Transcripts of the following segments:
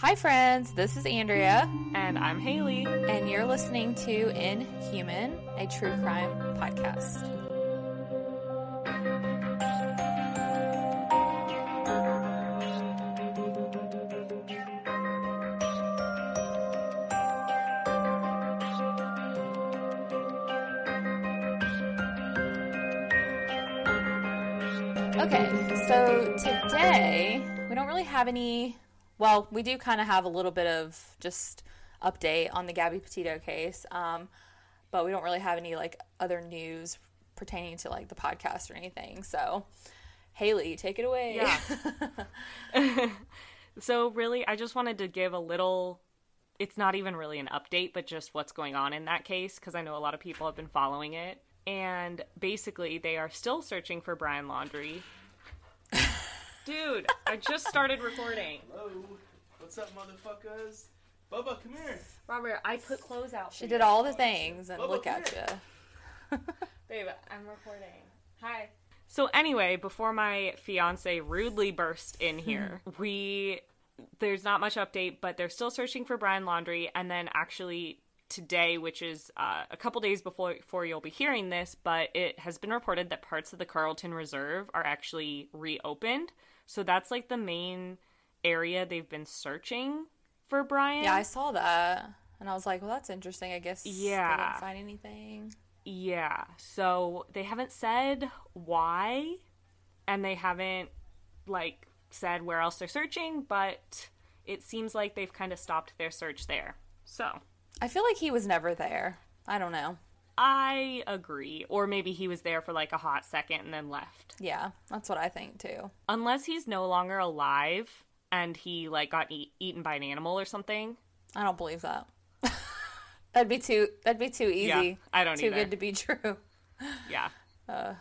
Hi, friends. This is Andrea, And I'm Haley. and you're listening to Inhuman, a true crime podcast. Okay, so today we don't really have any. Well, we do kind of have a little bit of just update on the Gabby Petito case, um, but we don't really have any like other news pertaining to like the podcast or anything. So, Haley, take it away. Yeah. So, really, I just wanted to give a little. It's not even really an update, but just what's going on in that case, because I know a lot of people have been following it. And basically, they are still searching for Brian Laundrie. Dude, I just started recording. Hello, what's up, motherfuckers? Bubba, come here. Robert, I put clothes out. she did all the things, and Bubba, look at you. Babe, I'm recording. Hi. So anyway, before my fiance rudely burst in hmm. here, we there's not much update, but they're still searching for Brian Laundrie. And then actually today, which is uh, a couple days before before you'll be hearing this, but it has been reported that parts of the Carlton Reserve are actually reopened. So that's like the main area they've been searching for Brian. Yeah, I saw that, and I was like, "Well, that's interesting. I guess they Yeah. didn't find anything." Yeah. So they haven't said why and they haven't like said where else they're searching, but it seems like they've kind of stopped their search there. So, I feel like he was never there. I don't know. I agree. Or maybe he was there for like a hot second and then left. Yeah, that's what I think too. Unless he's no longer alive and he like got eat- eaten by an animal or something. I don't believe that. that'd be too. That'd be too easy. Yeah, I don't too either. good to be true. Yeah. Uh,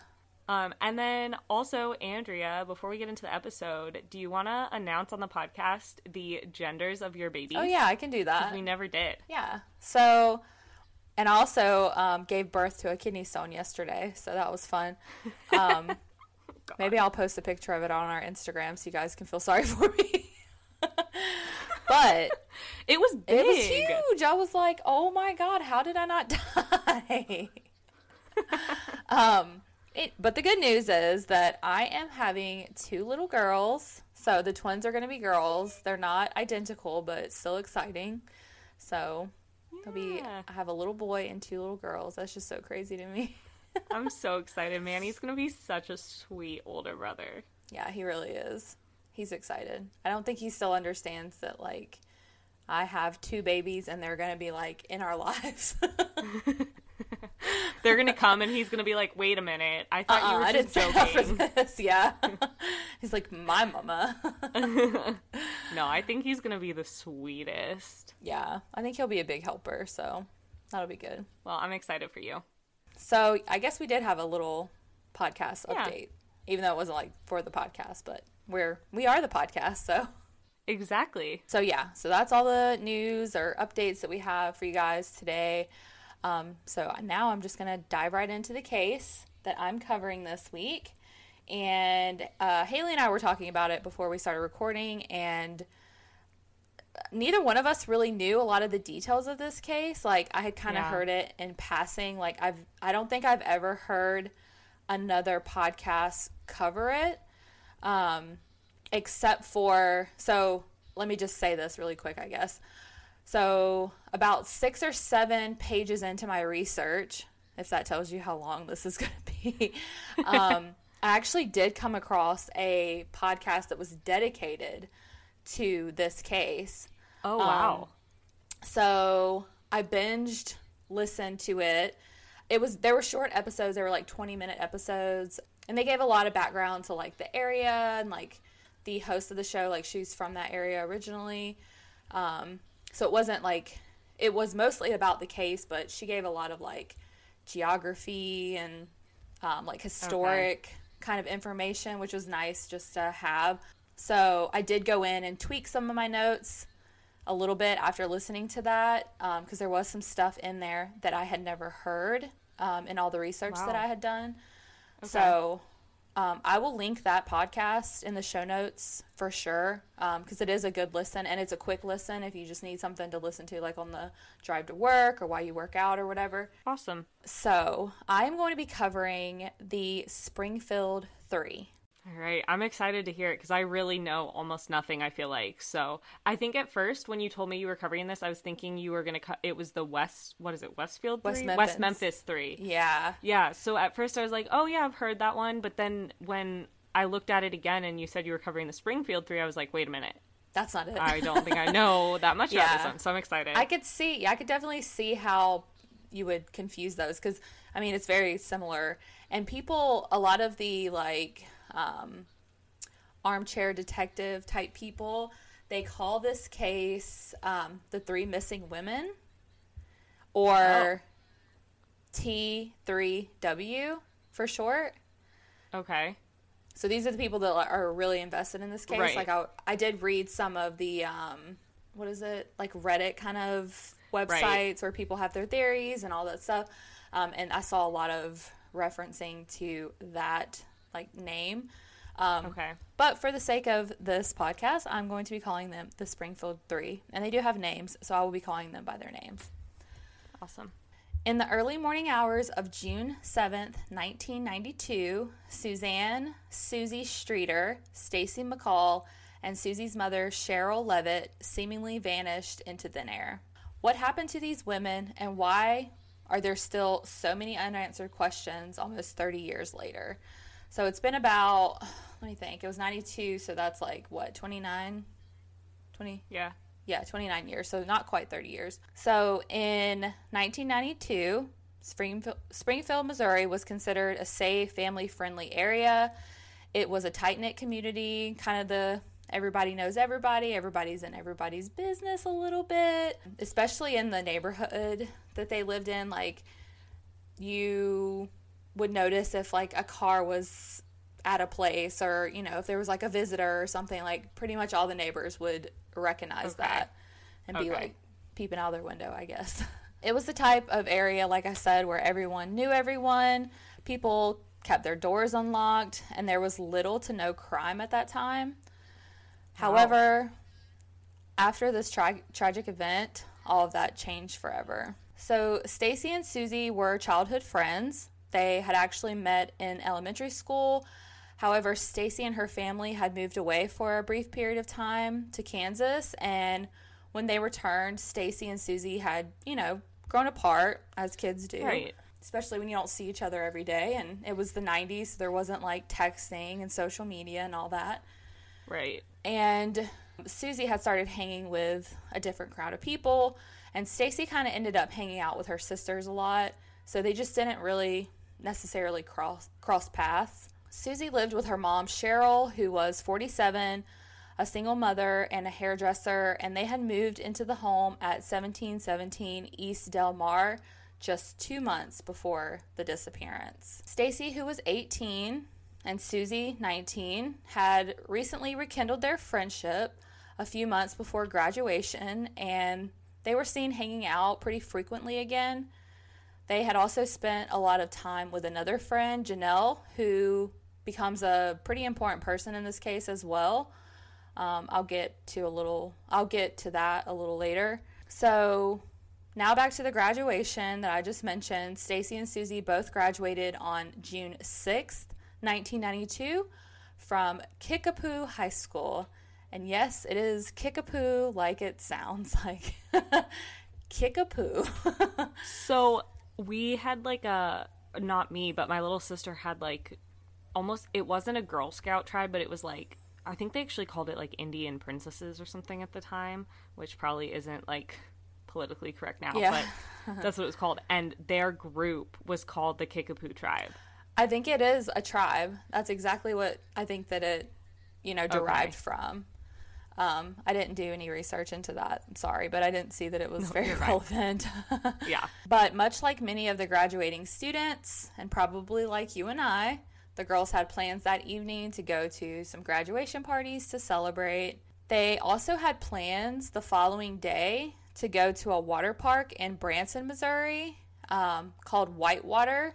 Um, and then also, Andrea, before we get into the episode, do you want to announce on the podcast the genders of your babies? Oh yeah, I can do that. We never did. Yeah. So, and also um, gave birth to a kidney stone yesterday, so that was fun. Um, maybe I'll post a picture of it on our Instagram so you guys can feel sorry for me. but It was big. it was huge. I was like, oh my god, how did I not die? um, it, but the good news is that I am having two little girls. So the twins are going to be girls. They're not identical, but it's still exciting. So There'll be I have a little boy and two little girls. That's just so crazy to me. I'm so excited, man. He's gonna be such a sweet older brother. yeah, he really is. He's excited. I don't think he still understands that like I have two babies and they're gonna be like in our lives. They're gonna come and he's gonna be like, "Wait a minute, I thought you Uh-uh, were I just sign up for joking." this. Yeah, he's like my mama. no, I think he's gonna be the sweetest. yeah, I think he'll be a big helper. So that'll be good. Well, I'm excited for you. So I guess we did have a little podcast Yeah. update, even though it wasn't like for the podcast, but we're we are the podcast. So Exactly. so yeah, so that's all the news or updates that we have for you guys today. Um, so now I'm just gonna dive right into the case that I'm covering this week. And uh, Haley and I were talking about it before we started recording, and neither one of us really knew a lot of the details of this case. Like I had kind of Yeah. heard it in passing. Like I've I don't think I've ever heard another podcast cover it. Um, except for so let me just say this really quick, I guess. So about six or seven pages into my research, if that tells you how long this is going to be, um, I actually did come across a podcast that was dedicated to this case. Oh wow. So I binged, listened to it. It was there were short episodes. They were like twenty minute episodes, and they gave a lot of background to like the area and like the host of the show. Like she's from that area originally, um, so it wasn't like it was mostly about the case, but she gave a lot of like geography and um, like historic kind of information, which was nice just to have. So I did go in and tweak some of my notes a little bit after listening to that because there was some stuff in there that I had never heard um, in all the research that I had done. So Um, I will link that podcast in the show notes for sure because um, it is a good listen and it's a quick listen if you just need something to listen to, like on the drive to work or while you work out or whatever. Awesome. So, I'm going to be covering the Springfield 3. All right, I'm excited to hear it because I really know almost nothing. I feel like so. I think at first when you told me you were covering this, I was thinking you were gonna cut. It was the West. What is it? Westfield three. West Memphis. West Memphis three. Yeah. Yeah. So at first I was like, oh yeah, I've heard that one. But then when I looked at it again and you said you were covering the Springfield three, I was like, wait a minute. That's not it. I don't think I know that much yeah. about this one, so I'm excited. I could see. Yeah, I could definitely see how you would confuse those because I mean it's very similar, and people a lot of the like. Um, armchair detective type people. They call this case um, the three missing women or oh. T3W for short. Okay. So these are the people that are really invested in this case. Right. Like I, I did read some of the um, what is it like Reddit kind of websites right. where people have their theories and all that stuff, um, and I saw a lot of referencing to that like name. Um, okay. But for the sake of this podcast, I'm going to be calling them the Springfield Three. And they do have names, so I will be calling them by their names. Awesome. In the early morning hours of June 7th, 1992, Suzanne Susie Streeter, Stacy McCall, and Susie's mother, Sherrill Levitt, seemingly vanished into thin air. What happened to these women, and why are there still so many unanswered questions almost 30 years later? So it's been about let me think. It was 92, so that's like what, 29? 20? Yeah. Yeah, 29 years, so not quite 30 years. So in 1992, Springfield, Springfield Missouri was considered a safe, family friendly area. It was a tight knit community, kind of the everybody knows everybody, everybody's in everybody's business a little bit, especially in the neighborhood that they lived in. Like, you would notice if like a car was at a place or you know if there was like a visitor or something like pretty much all the neighbors would recognize okay. that and okay. be like peeping out their window i guess. It was the type of area like i said where everyone knew everyone. People kept their doors unlocked and there was little to no crime at that time. However after this tra- tragic event all of that changed forever. So stacy and susie were childhood friends they had actually met in elementary school However, Stacy and her family had moved away for a brief period of time to Kansas, and when they returned, Stacy and Susie had, you know, grown apart as kids do. Right. Especially when you don't see each other every day, and it was the 90s, so there wasn't like texting and social media and all that. Right. And Susie had started hanging with a different crowd of people, and Stacy kind of ended up hanging out with her sisters a lot, so they just didn't really necessarily cross cross paths. Susie lived with her mom, Sherrill, who was 47, a single mother, and a hairdresser, and they had moved into the home at 1717 East Del Mar just two months before the disappearance. Stacy, who was 18, and Susie, 19, had recently rekindled their friendship a few months before graduation, and they were seen hanging out pretty frequently again. They had also spent a lot of time with another friend, Janelle, who becomes a pretty important person in this case as well. Um, I'll get to a little. I'll get to that a little later. So now back to the graduation that I just mentioned. Stacy and Susie both graduated on June sixth, nineteen ninety two, from Kickapoo High School. And yes, it is Kickapoo like it sounds like. Kickapoo. so we had like a not me, but my little sister had like almost it wasn't a Girl Scout tribe, but it was like I think they actually called it like Indian princesses or something at the time, which probably isn't like politically correct now, yeah. but that's what it was called. And their group was called the Kickapoo tribe. I think it is a tribe. That's exactly what I think that it, you know, derived okay. from. Um, I didn't do any research into that. I'm sorry, but I didn't see that it was no, very relevant. yeah. But much like many of the graduating students, and probably like you and I, the girls had plans that evening to go to some graduation parties to celebrate. They also had plans the following day to go to a water park in Branson, Missouri um, called Whitewater,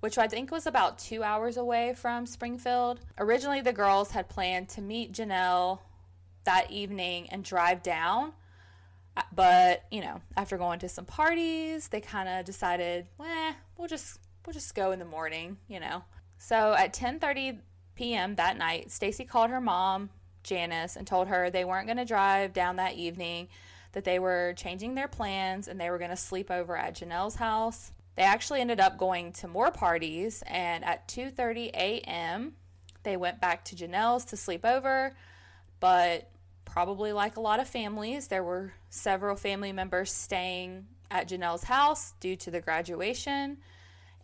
which I think was about two hours away from Springfield. Originally, the girls had planned to meet Janelle that evening and drive down. Uh, but, you know, after going to some parties, they kind of decided, well, we'll just we'll just go in the morning, you know. So at 10:30 p.m. that night, Stacy called her mom, Janice, and told her they weren't going to drive down that evening, that they were changing their plans and they were going to sleep over at Janelle's house. They actually ended up going to more parties, and at 2:30 a.m., they went back to Janelle's to sleep over. But probably like a lot of families, there were several family members staying at Janelle's house due to the graduation.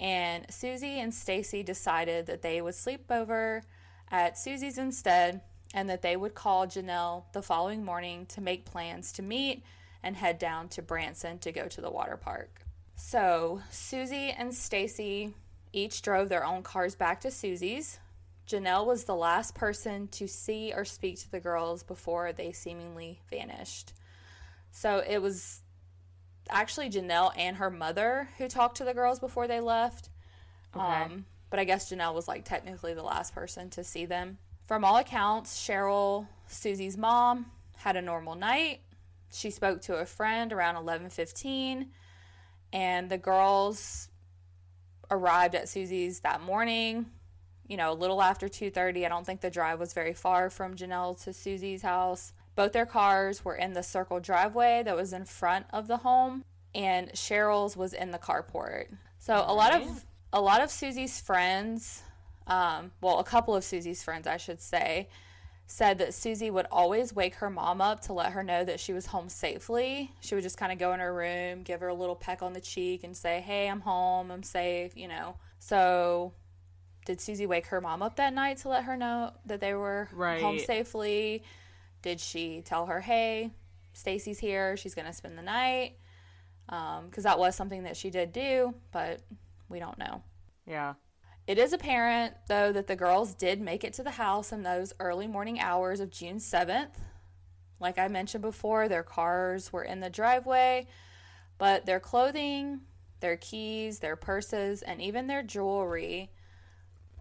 And Susie and Stacy decided that they would sleep over at Susie's instead and that they would call Janelle the following morning to make plans to meet and head down to Branson to go to the water park. So, Susie and Stacy each drove their own cars back to Susie's. Janelle was the last person to see or speak to the girls before they seemingly vanished. So, it was actually Janelle and her mother who talked to the girls before they left. Okay. Um, but I guess Janelle was like technically the last person to see them. From all accounts, Sherrill, Susie's mom, had a normal night. She spoke to a friend around 11:15 and the girls arrived at Susie's that morning, you know, a little after 2:30. I don't think the drive was very far from Janelle to Susie's house. Both their cars were in the circle driveway that was in front of the home, and Sherrill's was in the carport. So a lot of a lot of Susie's friends, um, well, a couple of Susie's friends, I should say, said that Susie would always wake her mom up to let her know that she was home safely. She would just kind of go in her room, give her a little peck on the cheek, and say, Hey, I'm home, I'm safe, you know. So, did Susie wake her mom up that night to let her know that they were right. home safely? Did she tell her, Hey, Stacy's here, she's going to spend the night? Because um, that was something that she did do, but we don't know. Yeah. It is apparent, though, that the girls did make it to the house in those early morning hours of June 7th. Like I mentioned before, their cars were in the driveway, but their clothing, their keys, their purses, and even their jewelry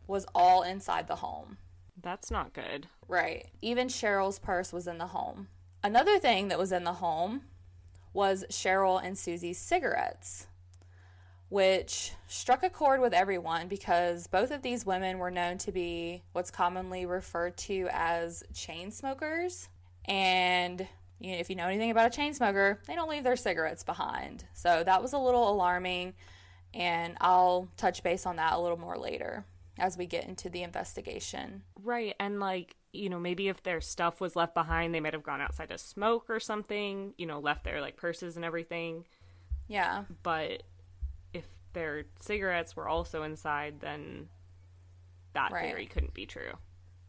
was all inside the home. That's not good. Right. Even Sherrill's purse was in the home. Another thing that was in the home was Sherrill and Susie's cigarettes which struck a chord with everyone because both of these women were known to be what's commonly referred to as chain smokers. And you know, if you know anything about a chain smoker, they don't leave their cigarettes behind. So that was a little alarming, and I'll touch base on that a little more later as we get into the investigation. Right. And like, you know, maybe if their stuff was left behind, they might have gone outside to smoke or something, you know, left their like purses and everything. Yeah. But if their cigarettes were also inside, then that right. theory couldn't be true.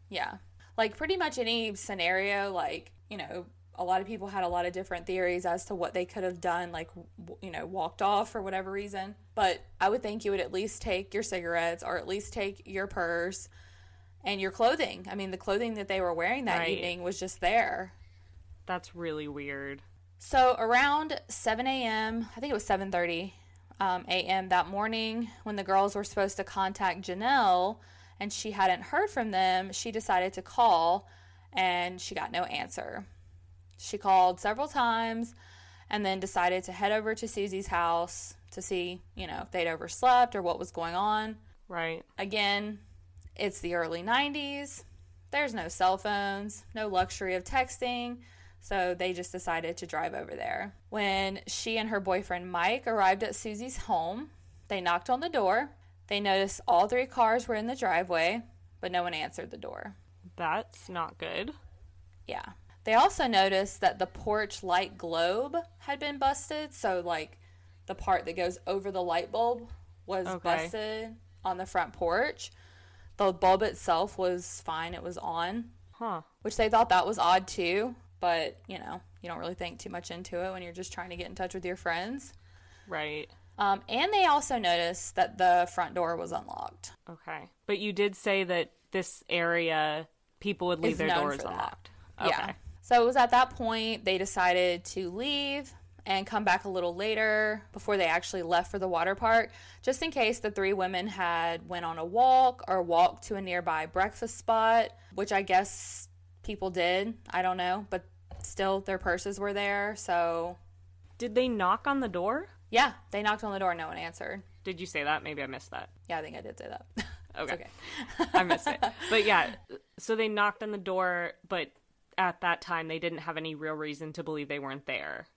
Yeah. Like pretty much any scenario, like, you know, a lot of people had a lot of different theories as to what they could have done, like, you know, walked off for whatever reason. But I would think you would at least take your cigarettes or at least take your purse and your clothing. I mean, the clothing that they were wearing that right. evening was just there. That's really weird. So around 7 a.m., I think it was 7:30 um, a.m. that morning when the girls were supposed to contact Janelle and she hadn't heard from them, she decided to call and she got no answer. She called several times and then decided to head over to Susie's house to see, you know, if they'd overslept or what was going on. Right. Again, it's the early 90s. There's no cell phones, no luxury of texting. So they just decided to drive over there. When she and her boyfriend Mike arrived at Susie's home, they knocked on the door. They noticed all three cars were in the driveway, but no one answered the door. That's not good. Yeah. They also noticed that the porch light globe had been busted. So, like, the part that goes over the light bulb was okay. busted on the front porch. The bulb itself was fine, it was on. Huh. Which they thought that was odd too but you know you don't really think too much into it when you're just trying to get in touch with your friends right um, and they also noticed that the front door was unlocked okay but you did say that this area people would leave their doors unlocked okay. yeah so it was at that point they decided to leave and come back a little later before they actually left for the water park, just in case the three women had went on a walk or walked to a nearby breakfast spot, which I guess people did. I don't know, but still their purses were there, so Did they knock on the door? yeah, they knocked on the door, no one answered. Did you say that? Maybe I missed that. Yeah, I think I did say that. It's Okay. I missed it. But yeah, so they knocked on the door, but at that time they didn't have any real reason to believe they weren't there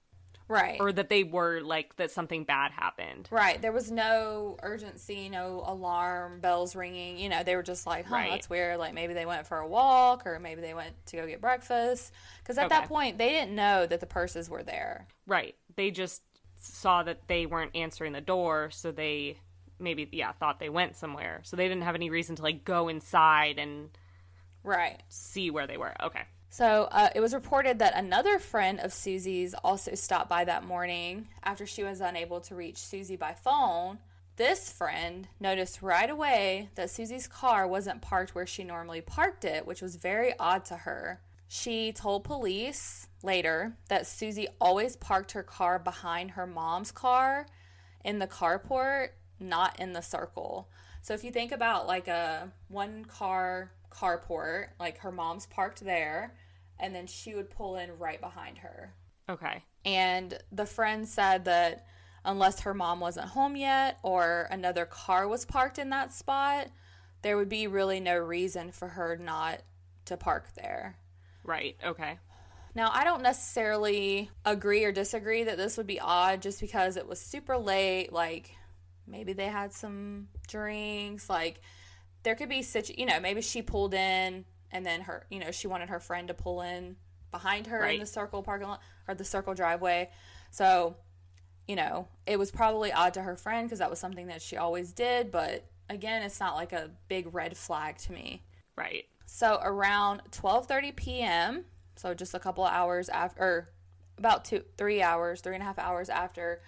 right. or that they were like that something bad happened. Right. There was no urgency, no alarm bells ringing. You know, they were just like, huh, Right. that's weird. Like maybe they went for a walk or maybe they went to go get breakfast. Because at that point, they didn't know that the purses were there. Right. They just saw that they weren't answering the door, so they maybe yeah, thought they went somewhere. So they didn't have any reason to like go inside and Right. see where they were. Okay. So uh, it was reported that another friend of Susie's also stopped by that morning after she was unable to reach Susie by phone. This friend noticed right away that Susie's car wasn't parked where she normally parked it, which was very odd to her. She told police later that Susie always parked her car behind her mom's car in the carport, not in the circle. So if you think about like a one car carport, like her mom's parked there, and then she would pull in right behind her. Okay. And the friend said that unless her mom wasn't home yet or another car was parked in that spot, there would be really no reason for her not to park there. Right. Okay. Now, I don't necessarily agree or disagree that this would be odd just because it was super late. Like, maybe they had some drinks. Like, there could be such, you know, maybe she pulled in and then her, you know, she wanted her friend to pull in behind her in the circle parking lot or the circle driveway. So, you know, it was probably odd to her friend because that was something that she always did. But again, it's not like a big red flag to me. Right. So around 12:30 p.m., so just a couple of hours after, or about two, three hours, three and a half hours after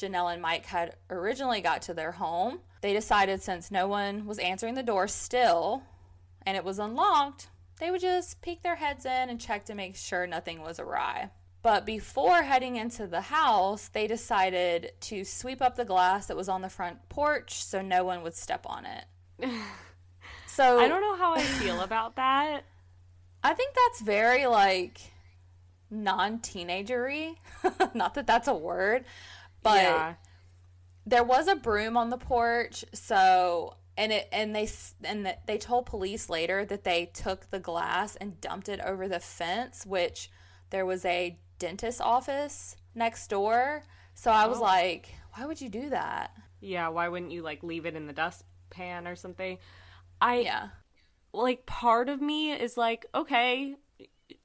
Janelle and Mike had originally got to their home, they decided since no one was answering the door still, and it was unlocked, they would just peek their heads in and check to make sure nothing was awry. But before heading into the house, they decided to sweep up the glass that was on the front porch so no one would step on it. So I don't know how I feel about that. I think that's very like non-teenagery. Not that that's a word, but yeah. there was a broom on the porch, so and it and they and that they told police later that they took the glass and dumped it over the fence, which there was a dentist office next door. So I was Oh. like, why would you do that? Yeah, why wouldn't you like leave it in the dustpan or something? I Yeah. like part of me is like, okay,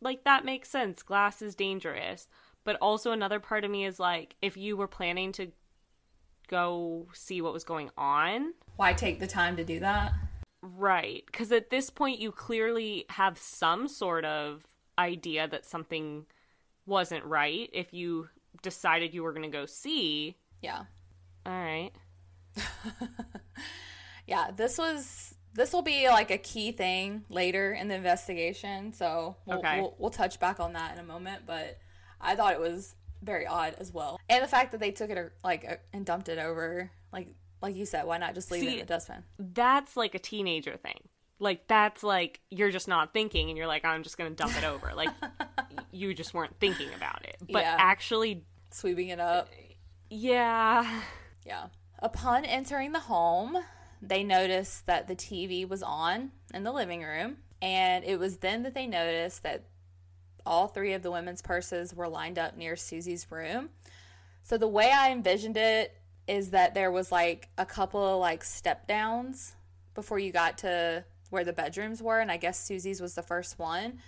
like that makes sense. Glass is dangerous. But also another part of me is like if you were planning to go see what was going on, Why take the time to do that? right? Cuz at this point you clearly have some sort of idea that something wasn't right if you decided you were going to go see. Yeah. All right. yeah, this was this will be like a key thing later in the investigation. So we'll, Okay. we'll, we'll touch back on that in a moment. But I thought it was very odd as well, and the fact that they took it uh, like uh, and dumped it over, like like you said, why not just leave it in the dustbin? that's like a teenager thing. Like that's like you're just not thinking and you're like I'm just going to dump it over. Like you just weren't thinking about it. But Yeah. actually Sweeping it up. yeah. Yeah. Upon entering the home, they noticed that the TV was on in the living room, and it was then that they noticed that all three of the women's purses were lined up near Susie's room. So the way I envisioned it is that there was like a couple of like step downs before you got to where the bedrooms were, and I guess Susie's was the first one.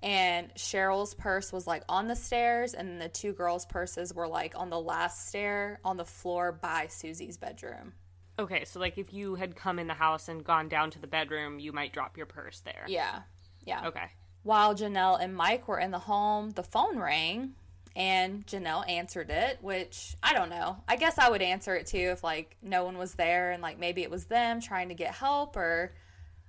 And Sherrill's purse was like on the stairs, and the two girls' purses were like on the last stair on the floor by Susie's bedroom. Okay, so like if you had come in the house and gone down to the bedroom, you might drop your purse there. Yeah. Yeah. Okay. While Janelle and Mike were in the home, the phone rang and Janelle answered it, which I don't know. I guess I would answer it too if like no one was there and like maybe it was them trying to get help or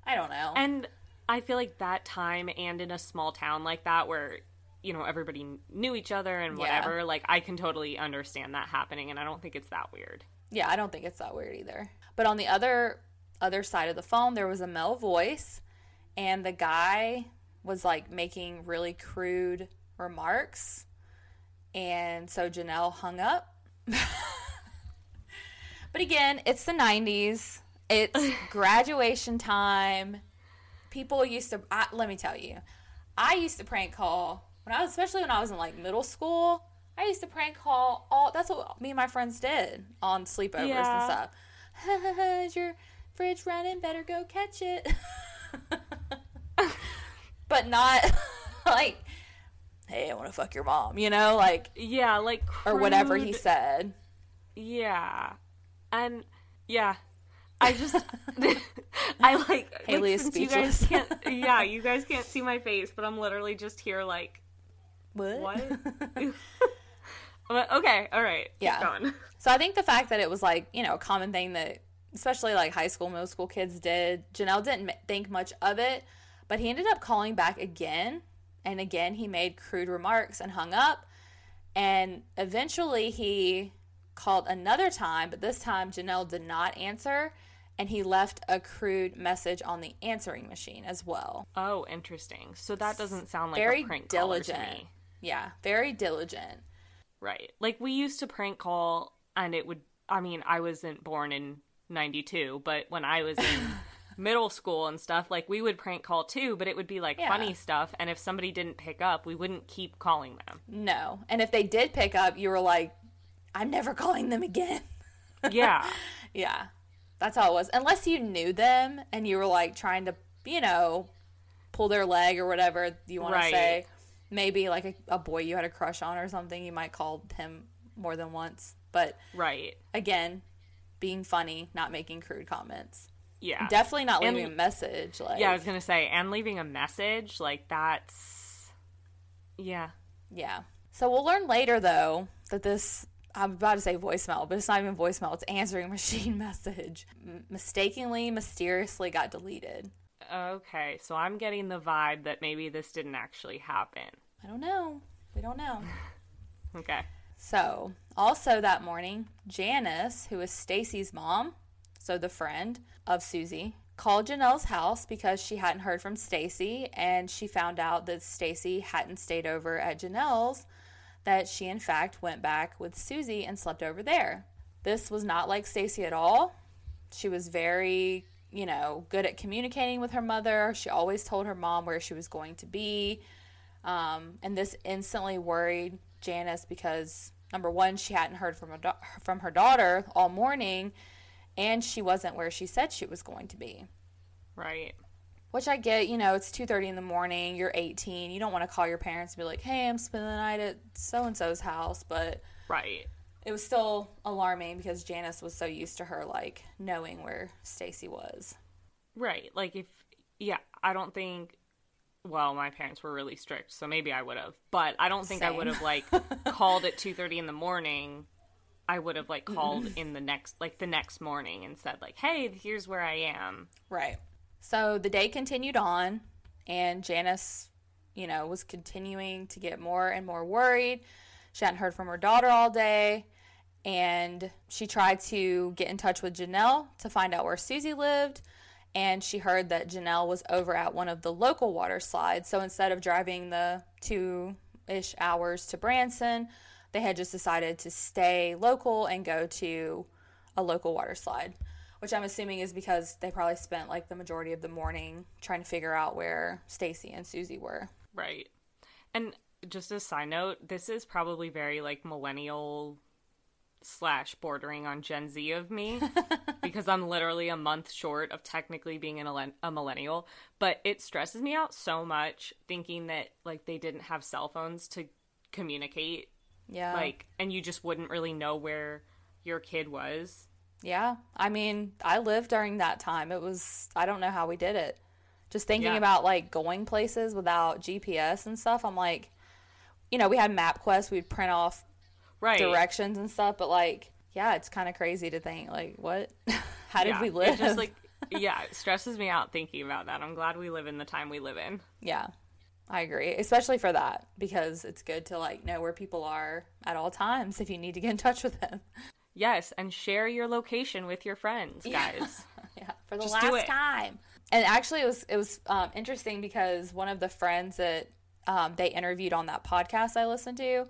I don't know. And I feel like that time and in a small town like that where you know everybody knew each other and whatever yeah. like i can totally understand that happening and i don't think it's that weird yeah i don't think it's that weird either but on the other other side of the phone there was a male voice and the guy was like making really crude remarks and so janelle hung up but again it's the 90s it's graduation time people used to I, let me tell you i used to prank call when I was, especially when I was in like middle school, I used to prank call all. That's what me and my friends did on sleepovers yeah. and stuff. Is your fridge running? Better go catch it. But not like, hey, I want to fuck your mom. You know, like yeah, like crude, or whatever he said. Yeah, and yeah, I just I like Haley like, is speechless. You guys can't, yeah, you guys can't see my face, but I'm literally just here like what? What? okay, all right. Yeah. So I think the fact that it was like, you know, a common thing that especially like high school, middle school kids did, Janelle didn't think much of it, but he ended up calling back again. And again, he made crude remarks and hung up. And eventually he called another time, but this time Janelle did not answer and he left a crude message on the answering machine as well. Oh, interesting. So that doesn't sound like very a prank diligent. to me. Yeah, very diligent. Right. Like we used to prank call and it would I mean, I wasn't born in 92, but when I was in middle school and stuff, like we would prank call too, but it would be like yeah. funny stuff and if somebody didn't pick up, we wouldn't keep calling them. No. And if they did pick up, you were like I'm never calling them again. Yeah. yeah. That's how it was. Unless you knew them and you were like trying to, you know, pull their leg or whatever you want right. to say maybe like a, a boy you had a crush on or something, you might call him more than once. But right again, being funny, not making crude comments. Yeah, definitely not leaving and, a message. Like yeah, I was gonna say, and leaving a message like that's yeah, yeah. So we'll learn later though that this I'm about to say voicemail, but it's not even voicemail. It's answering machine message. M- mistakenly, mysteriously got deleted. Okay, so I'm getting the vibe that maybe this didn't actually happen. I don't know. We don't know. okay. So, also that morning, Janice, who is Stacy's mom, so the friend of Susie, called Janelle's house because she hadn't heard from Stacy and she found out that Stacy hadn't stayed over at Janelle's, that she in fact went back with Susie and slept over there. This was not like Stacy at all. She was very you know, good at communicating with her mother. She always told her mom where she was going to be. Um, and this instantly worried Janice because number one, she hadn't heard from from her daughter all morning, and she wasn't where she said she was going to be. Right. Which I get, you know, it's two thirty in the morning. You're 18. You don't want to call your parents and be like, "Hey, I'm spending the night at so and so's house," but right it was still alarming because Janice was so used to her like knowing where Stacy was. Right. Like if yeah, I don't think well, my parents were really strict, so maybe I would have. But I don't think Same. I would have like called at 2:30 in the morning. I would have like called mm-hmm. in the next like the next morning and said like, "Hey, here's where I am." Right. So the day continued on and Janice, you know, was continuing to get more and more worried. She hadn't heard from her daughter all day. And she tried to get in touch with Janelle to find out where Susie lived. And she heard that Janelle was over at one of the local water slides. So instead of driving the two ish hours to Branson, they had just decided to stay local and go to a local water slide, which I'm assuming is because they probably spent like the majority of the morning trying to figure out where Stacy and Susie were. Right. And just a side note, this is probably very like millennial slash bordering on Gen Z of me because I'm literally a month short of technically being an, a millennial. But it stresses me out so much thinking that like they didn't have cell phones to communicate. Yeah. Like, and you just wouldn't really know where your kid was. Yeah. I mean, I lived during that time. It was, I don't know how we did it. Just thinking yeah. about like going places without GPS and stuff, I'm like, you know, we had MapQuest. We'd print off right. directions and stuff, but like, yeah, it's kind of crazy to think like, what? How did yeah, we live? just like, yeah, it stresses me out thinking about that. I'm glad we live in the time we live in. Yeah. I agree, especially for that because it's good to like know where people are at all times if you need to get in touch with them. Yes, and share your location with your friends, guys. yeah, for the Just last time. And actually, it was it was um, interesting because one of the friends that um, they interviewed on that podcast I listened to,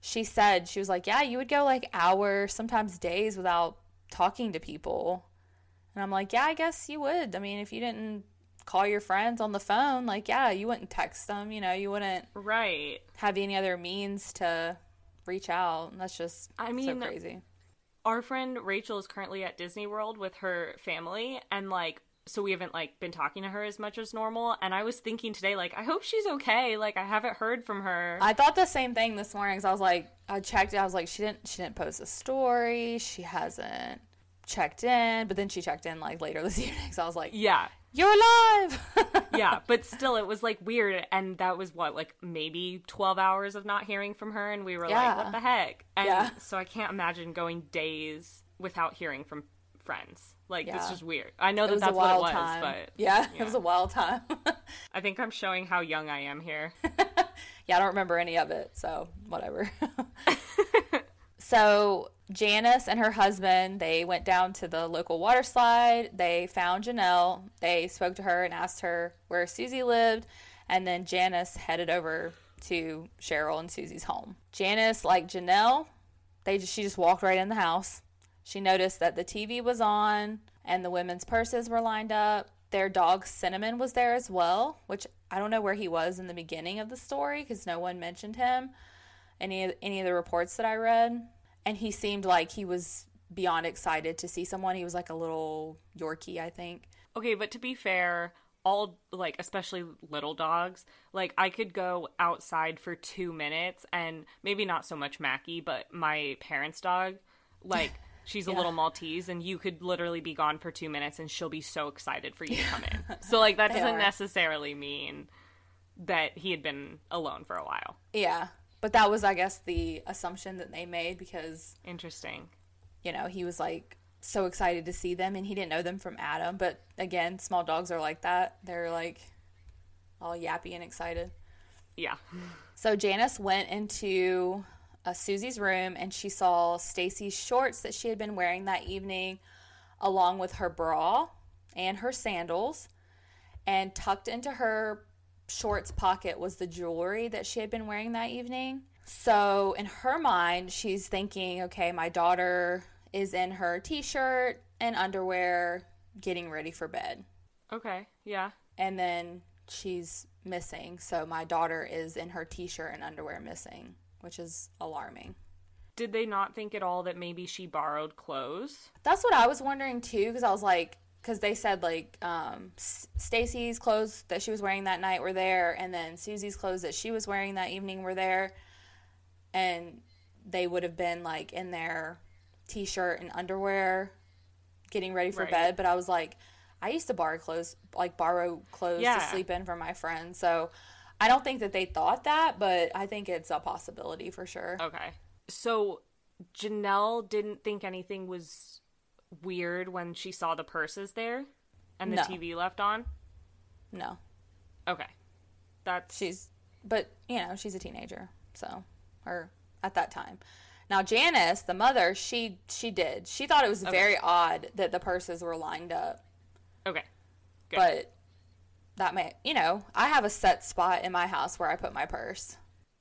she said she was like, "Yeah, you would go like hours, sometimes days without talking to people." And I'm like, "Yeah, I guess you would. I mean, if you didn't call your friends on the phone, like, yeah, you wouldn't text them, you know, you wouldn't right have any other means to reach out. And that's just I mean so crazy. Our friend Rachel is currently at Disney World with her family and like so we haven't like been talking to her as much as normal and i was thinking today like i hope she's okay like i haven't heard from her i thought the same thing this morning because i was like i checked it i was like she didn't she didn't post a story she hasn't checked in but then she checked in like later this evening so i was like yeah you're alive yeah but still it was like weird and that was what like maybe 12 hours of not hearing from her and we were yeah. like what the heck and yeah. so i can't imagine going days without hearing from friends like yeah. it's just weird i know that that's what it was time. but yeah, yeah, it was a wild time i think i'm showing how young i am here yeah i don't remember any of it so whatever so Janice and her husband, they went down to the local water slide. They found Janelle. They spoke to her and asked her where Susie lived. And then Janice headed over to Sherrill and Susie's home. Janice, like Janelle, they just, she just walked right in the house. She noticed that the TV was on and the women's purses were lined up. Their dog Cinnamon was there as well, which I don't know where he was in the beginning of the story because no one mentioned him. Any any of the reports that I read, and he seemed like he was beyond excited to see someone. He was like a little Yorkie, I think. Okay, but to be fair, all like especially little dogs, like I could go outside for 2 minutes and maybe not so much Mackie, but my parents' dog, like she's yeah. a little Maltese and you could literally be gone for 2 minutes and she'll be so excited for you to come in. so like that doesn't necessarily mean that he had been alone for a while. Yeah. But that was, I guess, the assumption that they made because interesting. You know, he was like so excited to see them, and he didn't know them from Adam. But again, small dogs are like that. They're like all yappy and excited. Yeah. So Janice went into uh, Susie's room, and she saw Stacy's shorts that she had been wearing that evening, along with her bra and her sandals. And tucked into her shorts pocket was the jewelry that she had been wearing that evening. So in her mind, she's thinking, okay, my daughter is in her t shirt and underwear getting ready for bed. Okay, yeah. And then she's missing. So my daughter is in her t shirt and underwear missing, which is alarming. Did they not think at all that maybe she borrowed clothes? That's what I was wondering too, because I was like, because they said like um, Stacy's clothes that she was wearing that night were there, and then Susie's clothes that she was wearing that evening were there, and they would have been like in their t-shirt and underwear, getting ready for right. bed. But I was like, I used to borrow clothes, like borrow clothes yeah. to sleep in for my friends, so. I don't think that they thought that, but I think it's a possibility for sure. Okay. So Janelle didn't think anything was weird when she saw the purses there and the no. TV left on? No. Okay. That's she's but you know, she's a teenager, so or at that time. Now Janice, the mother, she she did. She thought it was okay. very odd that the purses were lined up. Okay. Good. But that may, you know, I have a set spot in my house where I put my purse.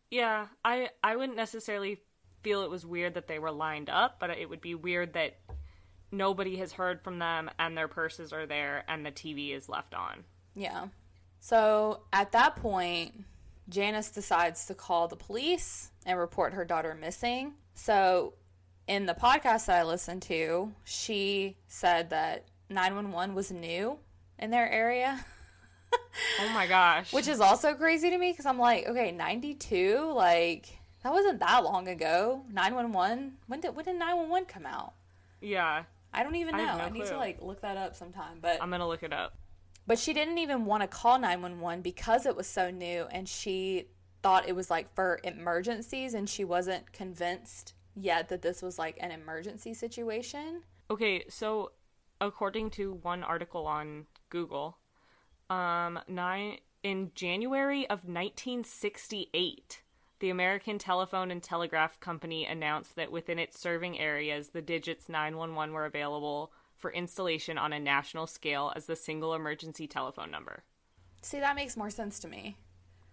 Yeah, I I wouldn't necessarily feel it was weird that they were lined up, but it would be weird that nobody has heard from them and their purses are there and the TV is left on. Yeah. So at that point, Janice decides to call the police and report her daughter missing. So in the podcast that I listened to, she said that 911 was new in their area. oh my gosh. Which is also crazy to me because I'm like, okay, 92, like that wasn't that long ago. 911, when did when did 911 come out? Yeah. I don't even know. I, no I need to like look that up sometime. But I'm gonna look it up. But she didn't even want to call 911 because it was so new, and she thought it was like for emergencies, and she wasn't convinced yet that this was like an emergency situation. Okay, so according to one article on Google, um, nine in January of 1968, the American Telephone and Telegraph Company announced that within its serving areas, the digits 911 were available for installation on a national scale as the single emergency telephone number. See, that makes more sense to me.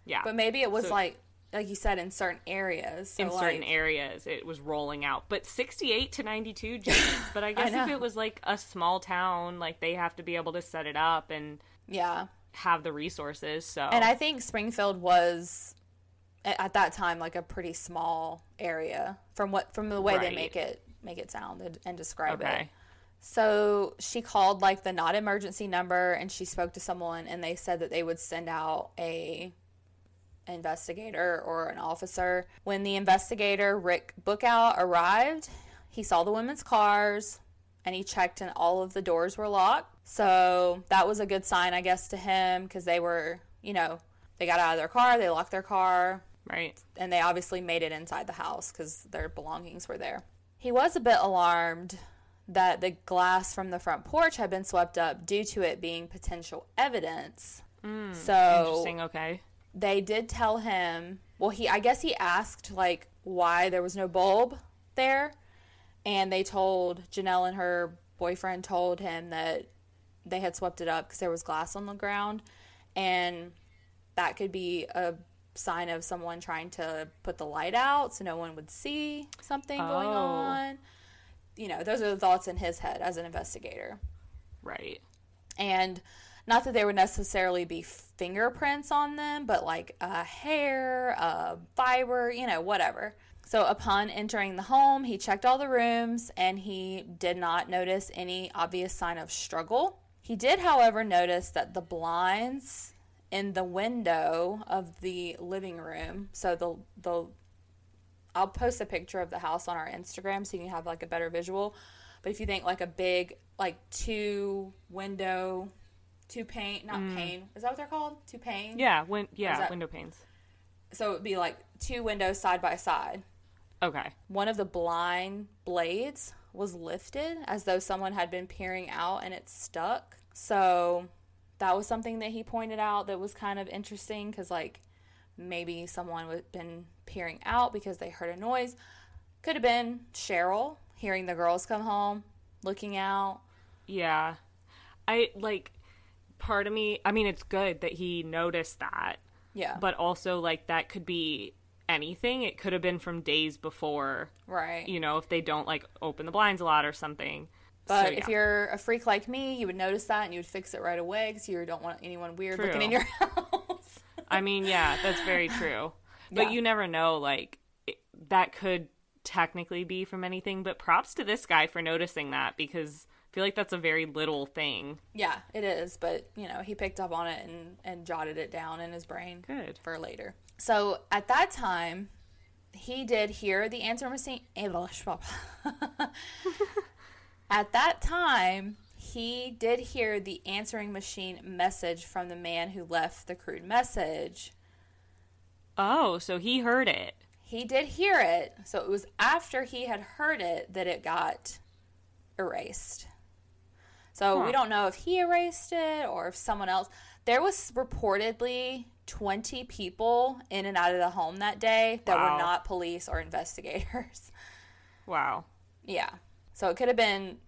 Yeah. But maybe it was so, like like you said in certain areas. So in like, certain areas it was rolling out. But 68 to 92 James, but I guess I if it was like a small town, like they have to be able to set it up and Yeah. have the resources. So And I think Springfield was at that time like a pretty small area from what from the way right. they make it make it sound and, and describe okay. it. So she called like the not emergency number and she spoke to someone and they said that they would send out a investigator or an officer. When the investigator Rick Bookout arrived, he saw the women's cars and he checked and all of the doors were locked. So that was a good sign I guess to him because they were, you know, they got out of their car, they locked their car, Right. And they obviously made it inside the house because their belongings were there. He was a bit alarmed that the glass from the front porch had been swept up due to it being potential evidence. Mm, so interesting. Okay. They did tell him. Well, he I guess he asked like why there was no bulb there, and they told Janelle and her boyfriend told him that they had swept it up because there was glass on the ground, and that could be a sign of someone trying to put the light out so no one would see something oh. going on. You know, those are the thoughts in his head as an investigator. Right. And not that there would necessarily be fingerprints on them, but like a hair, a fiber, you know, whatever. So upon entering the home, he checked all the rooms and he did not notice any obvious sign of struggle. He did, however, notice that the blinds in the window of the living room. So the the I'll post a picture of the house on our Instagram so you can have like a better visual. But if you think like a big like two window two pane not mm. pane. Is that what they're called? Two pane? Yeah win- yeah that, window panes. So it would be like two windows side by side. Okay. One of the blind blades was lifted as though someone had been peering out and it stuck. So that was something that he pointed out that was kind of interesting because like maybe someone had been peering out because they heard a noise. Could have been Sherrill hearing the girls come home looking out. Yeah. I like part of me i mean it's good that he noticed that. Yeah. But also like that could be anything. It could have been from days before right. you know if they don't like open the blinds a lot or something but so, yeah. if you're a freak like me, you would notice that and you would fix it right away because you don't want anyone weird true. looking in your house. I mean, yeah, that's very true. But yeah. you never know. Like it, that could technically be from anything. But props to this guy for noticing that because I feel like that's a very little thing. Yeah, it is. But you know, he picked up on it and and jotted it down in his brain. Good for later. So at that time, he did hear the answer machine. At that time, he did hear the answering machine message from the man who left the crude message. Oh, so he heard it. He did hear it. So it was after he had heard it that it got erased. So huh. we don't know if he erased it or if someone else. There was reportedly 20 people in and out of the home that day that wow. were not police or investigators. Wow. Yeah. So it could have been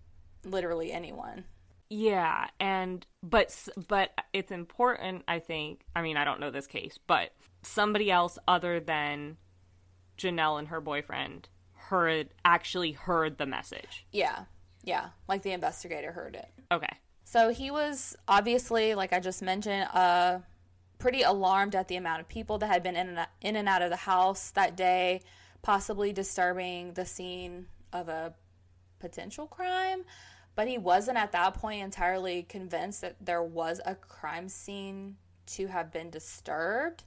literally anyone. Yeah, and but but it's important I think. I mean, I don't know this case, but somebody else other than Janelle and her boyfriend heard actually heard the message. Yeah. Yeah, like the investigator heard it. Okay. So he was obviously, like I just mentioned, uh pretty alarmed at the amount of people that had been in and, in and out of the house that day, possibly disturbing the scene of a potential crime, but he wasn't at that point entirely convinced that there was a crime scene to have been disturbed.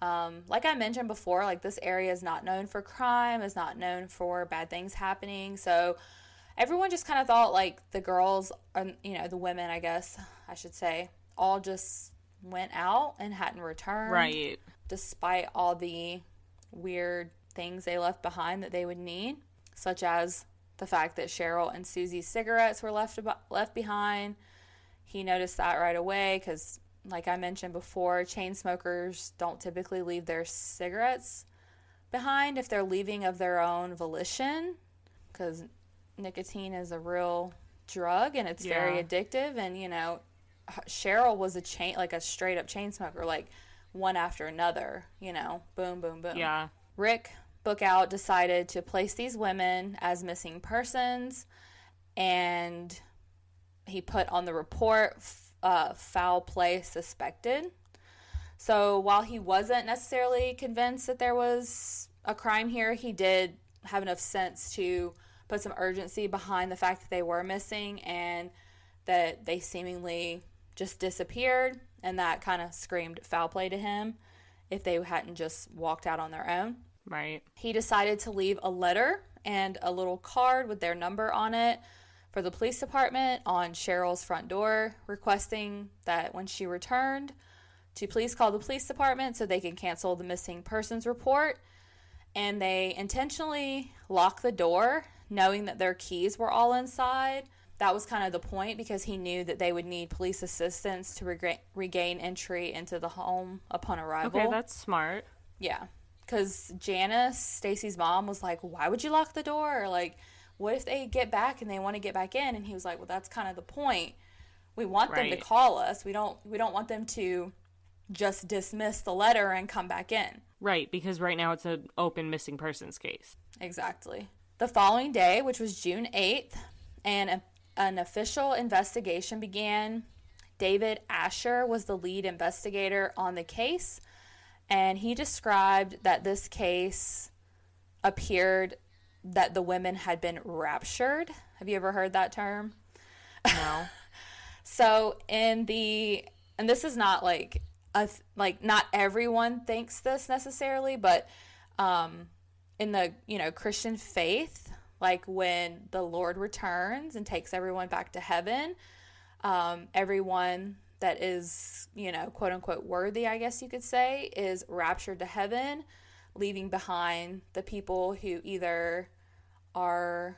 Um, like I mentioned before, like this area is not known for crime, is not known for bad things happening. So everyone just kind of thought like the girls, you know, the women, I guess I should say, all just went out and hadn't returned. Right. Despite all the weird things they left behind that they would need, such as the fact that Sherrill and Susie's cigarettes were left left behind. He noticed that right away because like I mentioned before, chain smokers don't typically leave their cigarettes behind if they're leaving of their own volition because nicotine is a real drug and it's very addictive. And, you know, Sherrill was a chain, like a straight up chain smoker, like one after another, you know, boom, boom, boom. Yeah. Rick Bookout decided to place these women as missing persons, and he put on the report uh, foul play suspected. So while he wasn't necessarily convinced that there was a crime here, he did have enough sense to put some urgency behind the fact that they were missing and that they seemingly just disappeared, and that kind of screamed foul play to him if they hadn't just walked out on their own. Right. He decided to leave a letter and a little card with their number on it for the police department on Sherrill's front door, requesting that when she returned, to please call the police department so they can cancel the missing persons report. And they intentionally locked the door, knowing that their keys were all inside. That was kind of the point because he knew that they would need police assistance to rega- regain entry into the home upon arrival. Okay, that's smart. Yeah. Because Janice, Stacy's mom, was like, why would you lock the door? Like, what if they get back and they want to get back in? And he was like, well, that's kind of the point. We want them to call us. We don't. We don't want them to just dismiss the letter and come back in. Right, because right now it's an open missing persons case. Exactly. The following day, which was June 8th, and a, an official investigation began. David Asher was the lead investigator on the case, and he described that this case appeared that the women had been raptured. Have you ever heard that term? No. So in the and this is not like a like not everyone thinks this necessarily, but um in the, you know, Christian faith, like when the Lord returns and takes everyone back to heaven, um everyone that is, you know, quote unquote worthy, I guess you could say, is raptured to heaven, leaving behind the people who either are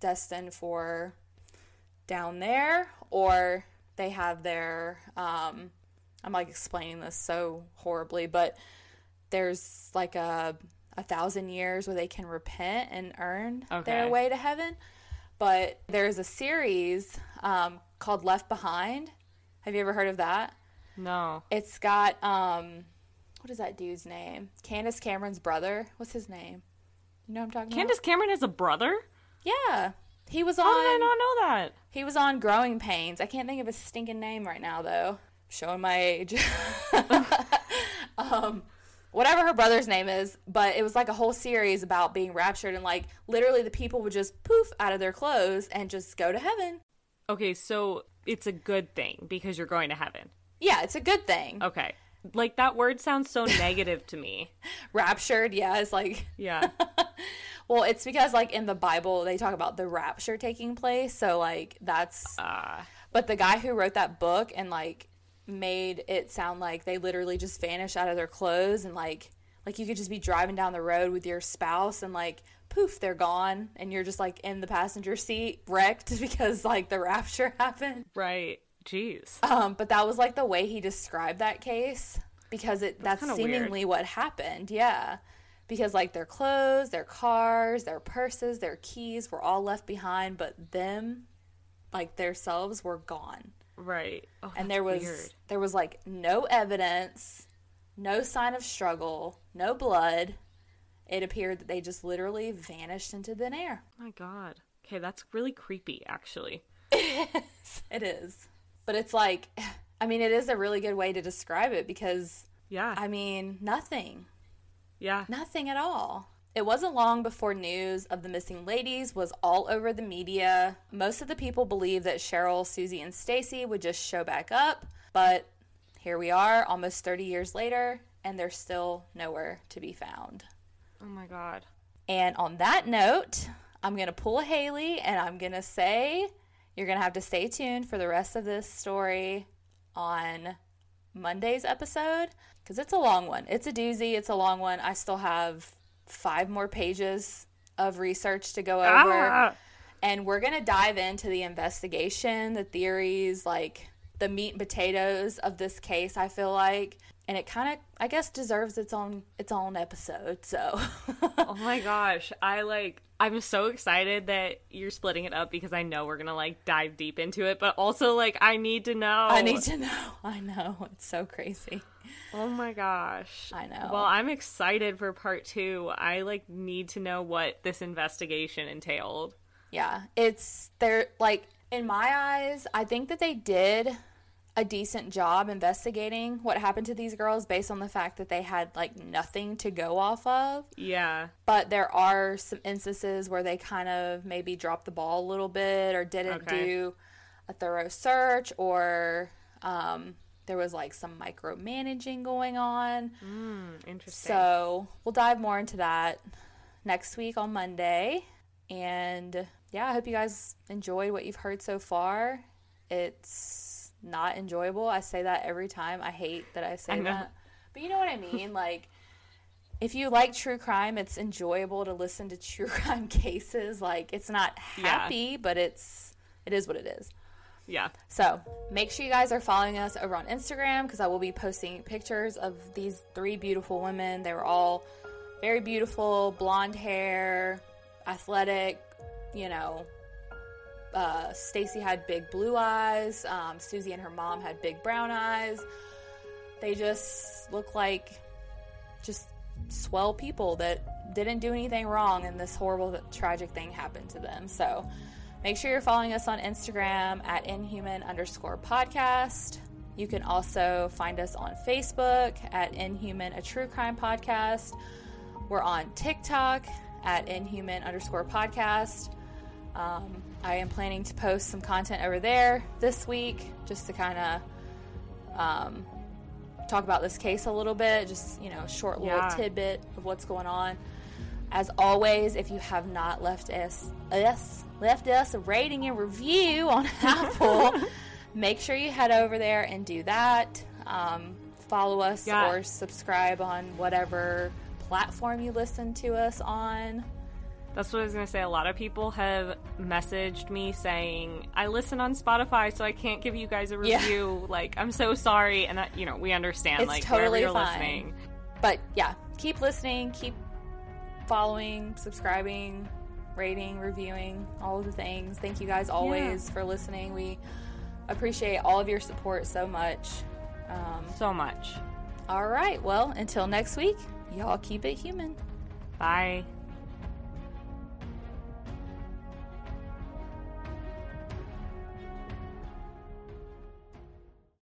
destined for down there or they have their um i'm like explaining this so horribly but there's like a a thousand years where they can repent and earn their way to heaven. But there's a series um, called left behind have you ever heard of that No. it's got um what is that dude's name candace cameron's brother what's his name you know what i'm talking Candace Cameron has a brother? yeah he was on How did I not know that? he was on Growing Pains. I can't think of his stinking name right now, though. Showing my age. um, whatever her brother's name is, but it was like a whole series about being raptured, and like literally the people would just poof out of their clothes and just go to heaven. Okay, so it's a good thing because you're going to heaven. Yeah, it's a good thing. Okay. Like that word sounds so negative to me. Raptured, yeah, it's like Yeah. well, it's because like in the Bible they talk about the rapture taking place, so like that's Uh, But the guy who wrote that book and like made it sound like they literally just vanished out of their clothes and like like you could just be driving down the road with your spouse and like poof they're gone and you're just like in the passenger seat wrecked because like the rapture happened. right. Jeez. Um but that was like the way he described that case because it that's, weird. seemingly what happened. Yeah. Because like their clothes, their cars, their purses, their keys were all left behind but them like themselves were gone Right. Oh, and there was weird. there was like no evidence, no sign of struggle, no blood. It appeared that they just literally vanished into thin air. Oh my god. Okay, that's really creepy actually. It is. But it's like I mean it is a really good way to describe it because Yeah. I mean nothing. yeah. Nothing at all. It wasn't long before news of the missing ladies was all over the media. Most of the people believed that Sherrill, Susie, and Stacy would just show back up, but here we are almost 30 years later, and they're still nowhere to be found. Oh my god. And on that note, I'm going to pull a Haley and I'm going to say you're going to have to stay tuned for the rest of this story on Monday's episode because it's a long one. It's a doozy, it's a long one. I still have five more pages of research to go over. Ah! And we're going to dive into the investigation, the theories, like the meat and potatoes of this case, I feel like. And it kind of, I guess, deserves its own its own episode. So, oh my gosh, I like. I'm so excited that you're splitting it up because I know we're gonna like dive deep into it, but also like I need to know. I need to know. I know it's so crazy. Oh my gosh. I know. Well, I'm excited for part two. I like need to know what this investigation entailed. Yeah, it's they're like in my eyes, I think that they did a decent job investigating what happened to these girls based on the fact that they had like nothing to go off of. Yeah. But there are some instances where they kind of maybe dropped the ball a little bit or didn't okay. do a thorough search or um, there was like some micromanaging going on. Mm, interesting. So we'll dive more into that next week on Monday. And yeah, I hope you guys enjoyed what you've heard so far. It's not enjoyable. I say that every time. I hate that I say I that. But you know what I mean? like, if you like true crime, it's enjoyable to listen to true crime cases. Like, it's not happy, yeah. but it's it is what it is. Yeah. So make sure you guys are following us over on Instagram because I will be posting pictures of these three beautiful women. They were all very beautiful, blonde hair, athletic, you know. Uh, Stacy had big blue eyes. Um, Susie and her mom had big brown eyes. They just look like just swell people that didn't do anything wrong and this horrible, tragic thing happened to them. So Make sure you're following us on Instagram at inhuman underscore podcast. You can also find us on Facebook at Inhuman, a true crime podcast. We're on TikTok at Inhuman underscore podcast. Um, I am planning to post some content over there this week just to kind of um, talk about this case a little bit, just, you know, short little yeah. tidbit of what's going on. As always, if you have not left us, us left us a rating and review on Apple, make sure you head over there and do that. Um, follow us yeah. or subscribe on whatever platform you listen to us on. That's what I was going to say. A lot of people have messaged me saying, I listen on Spotify, so I can't give you guys a review. Yeah. Like, I'm so sorry. And that, you know, we understand, it's like, totally you're fine. listening. But yeah, keep listening, keep following, subscribing, rating, reviewing, all of the things. Thank you guys always yeah. for listening. We appreciate all of your support so much. Um, so much. All right. Well, until next week, y'all keep it human. Bye.